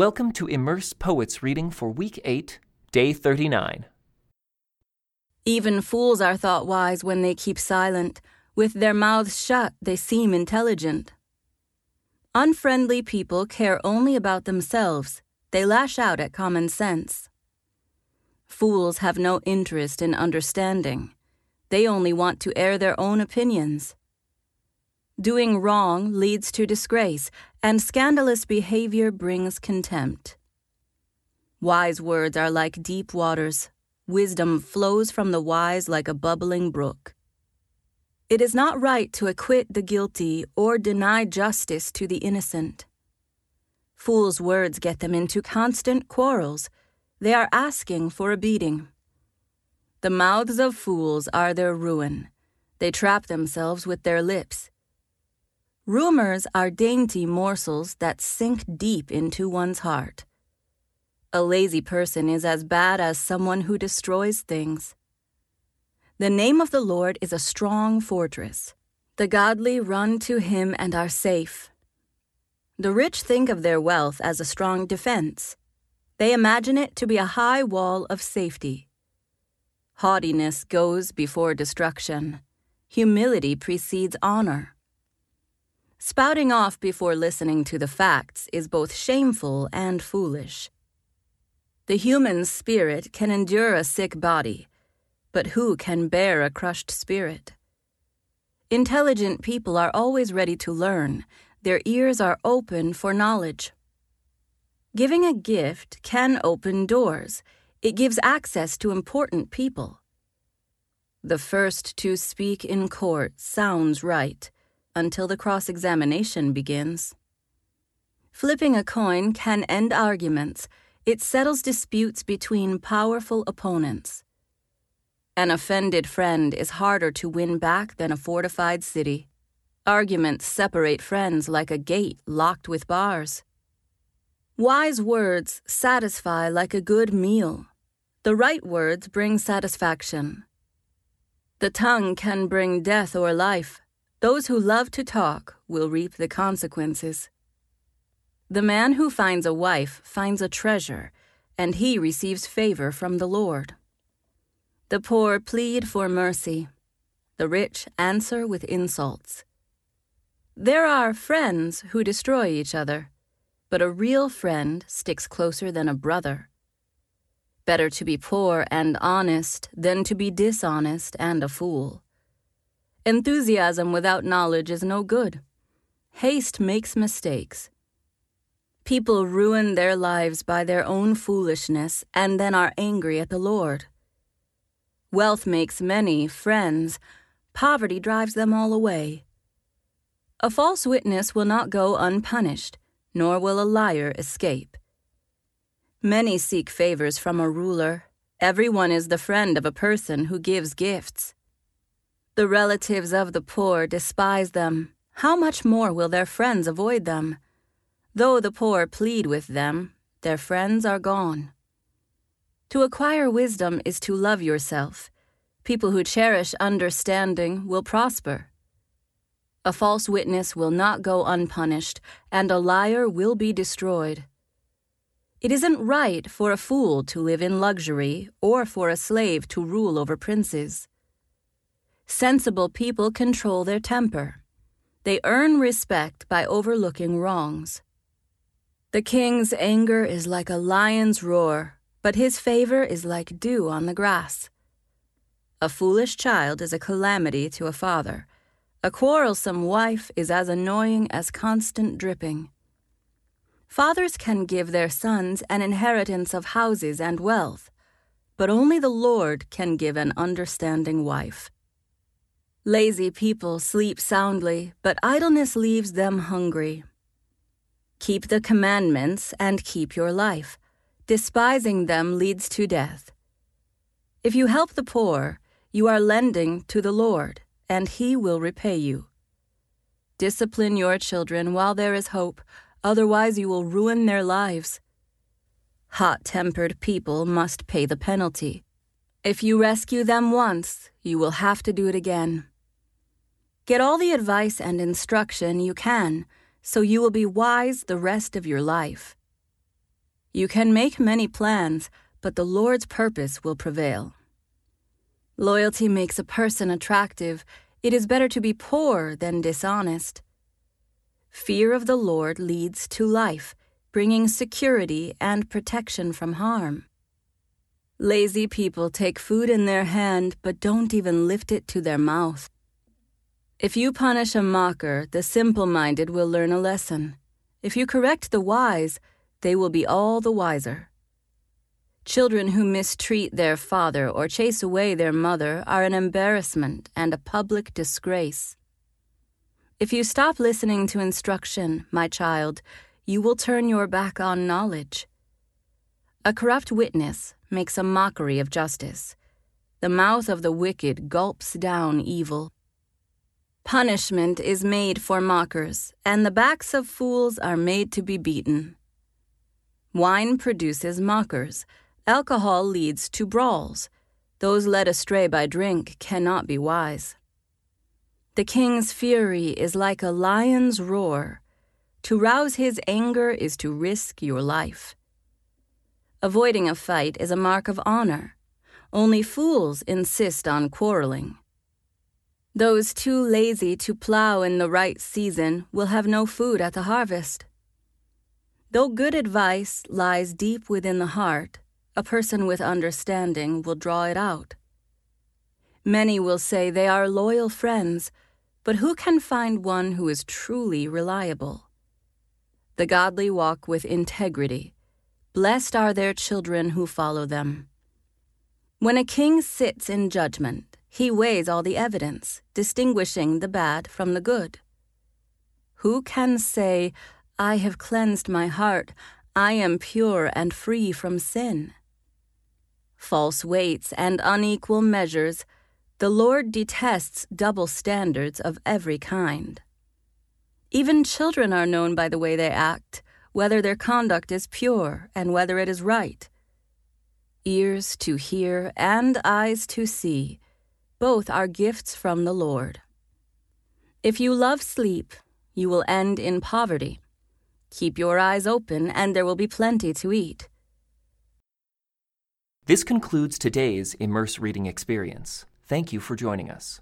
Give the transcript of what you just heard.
Welcome to Immerse Poets reading for week 8, day 39. Even fools are thought wise when they keep silent. With their mouths shut, they seem intelligent. Unfriendly people care only about themselves. They lash out at common sense. Fools have no interest in understanding. They only want to air their own opinions. Doing wrong leads to disgrace, and scandalous behavior brings contempt. Wise words are like deep waters. Wisdom flows from the wise like a bubbling brook. It is not right to acquit the guilty or deny justice to the innocent. Fools' words get them into constant quarrels. They are asking for a beating. The mouths of fools are their ruin. They trap themselves with their lips. Rumors are dainty morsels that sink deep into one's heart. A lazy person is as bad as someone who destroys things. The name of the Lord is a strong fortress. The godly run to him and are safe. The rich think of their wealth as a strong defense. They imagine it to be a high wall of safety. Haughtiness goes before destruction. Humility precedes honor. Spouting off before listening to the facts is both shameful and foolish. The human spirit can endure a sick body, but who can bear a crushed spirit? Intelligent people are always ready to learn, their ears are open for knowledge. Giving a gift can open doors, it gives access to important people. The first to speak in court sounds right until the cross examination begins. Flipping a coin can end arguments, it settles disputes between powerful opponents. An offended friend is harder to win back than a fortified city. Arguments separate friends like a gate locked with bars. Wise words satisfy like a good meal. The right words bring satisfaction. The tongue can bring death or life. Those who love to talk will reap the consequences. The man who finds a wife finds a treasure, and he receives favor from the Lord. The poor plead for mercy, the rich answer with insults. There are friends who destroy each other, but a real friend sticks closer than a brother. Better to be poor and honest than to be dishonest and a fool. Enthusiasm without knowledge is no good. Haste makes mistakes. People ruin their lives by their own foolishness and then are angry at the Lord. Wealth makes many friends, poverty drives them all away. A false witness will not go unpunished, nor will a liar escape. Many seek favors from a ruler. Everyone is the friend of a person who gives gifts. The relatives of the poor despise them. How much more will their friends avoid them? Though the poor plead with them, their friends are gone. To acquire wisdom is to love yourself. People who cherish understanding will prosper. A false witness will not go unpunished, and a liar will be destroyed. It isn't right for a fool to live in luxury or for a slave to rule over princes. Sensible people control their temper. They earn respect by overlooking wrongs. The king's anger is like a lion's roar, but his favor is like dew on the grass. A foolish child is a calamity to a father. A quarrelsome wife is as annoying as constant dripping. Fathers can give their sons an inheritance of houses and wealth, but only the Lord can give an understanding wife. Lazy people sleep soundly, but idleness leaves them hungry. Keep the commandments and keep your life. Despising them leads to death. If you help the poor, you are lending to the Lord, and He will repay you. Discipline your children while there is hope, otherwise, you will ruin their lives. Hot tempered people must pay the penalty. If you rescue them once, you will have to do it again. Get all the advice and instruction you can so you will be wise the rest of your life. You can make many plans, but the Lord's purpose will prevail. Loyalty makes a person attractive. It is better to be poor than dishonest. Fear of the Lord leads to life, bringing security and protection from harm. Lazy people take food in their hand but don't even lift it to their mouth. If you punish a mocker, the simple minded will learn a lesson. If you correct the wise, they will be all the wiser. Children who mistreat their father or chase away their mother are an embarrassment and a public disgrace. If you stop listening to instruction, my child, you will turn your back on knowledge. A corrupt witness makes a mockery of justice. The mouth of the wicked gulps down evil. Punishment is made for mockers, and the backs of fools are made to be beaten. Wine produces mockers Alcohol leads to brawls. Those led astray by drink cannot be wise. The king's fury is like a lion's roar. To rouse his anger is to risk your life. Avoiding a fight is a mark of honor. Only fools insist on quarreling. Those too lazy to plow in the right season will have no food at the harvest. Though good advice lies deep within the heart, a person with understanding will draw it out. Many will say they are loyal friends, but who can find one who is truly reliable? The godly walk with integrity. Blessed are their children who follow them. When a king sits in judgment, he weighs all the evidence, distinguishing the bad from the good. Who can say, I have cleansed my heart, I am pure and free from sin? false weights, and unequal measures, the Lord detests double standards of every kind. Even children are known by the way they act, whether their conduct is pure and whether it is right. Ears to hear and eyes to see, both are gifts from the Lord. If you love sleep, you will end in poverty. Keep your eyes open, and there will be plenty to eat. This concludes today's Immerse Reading Experience. Thank you for joining us.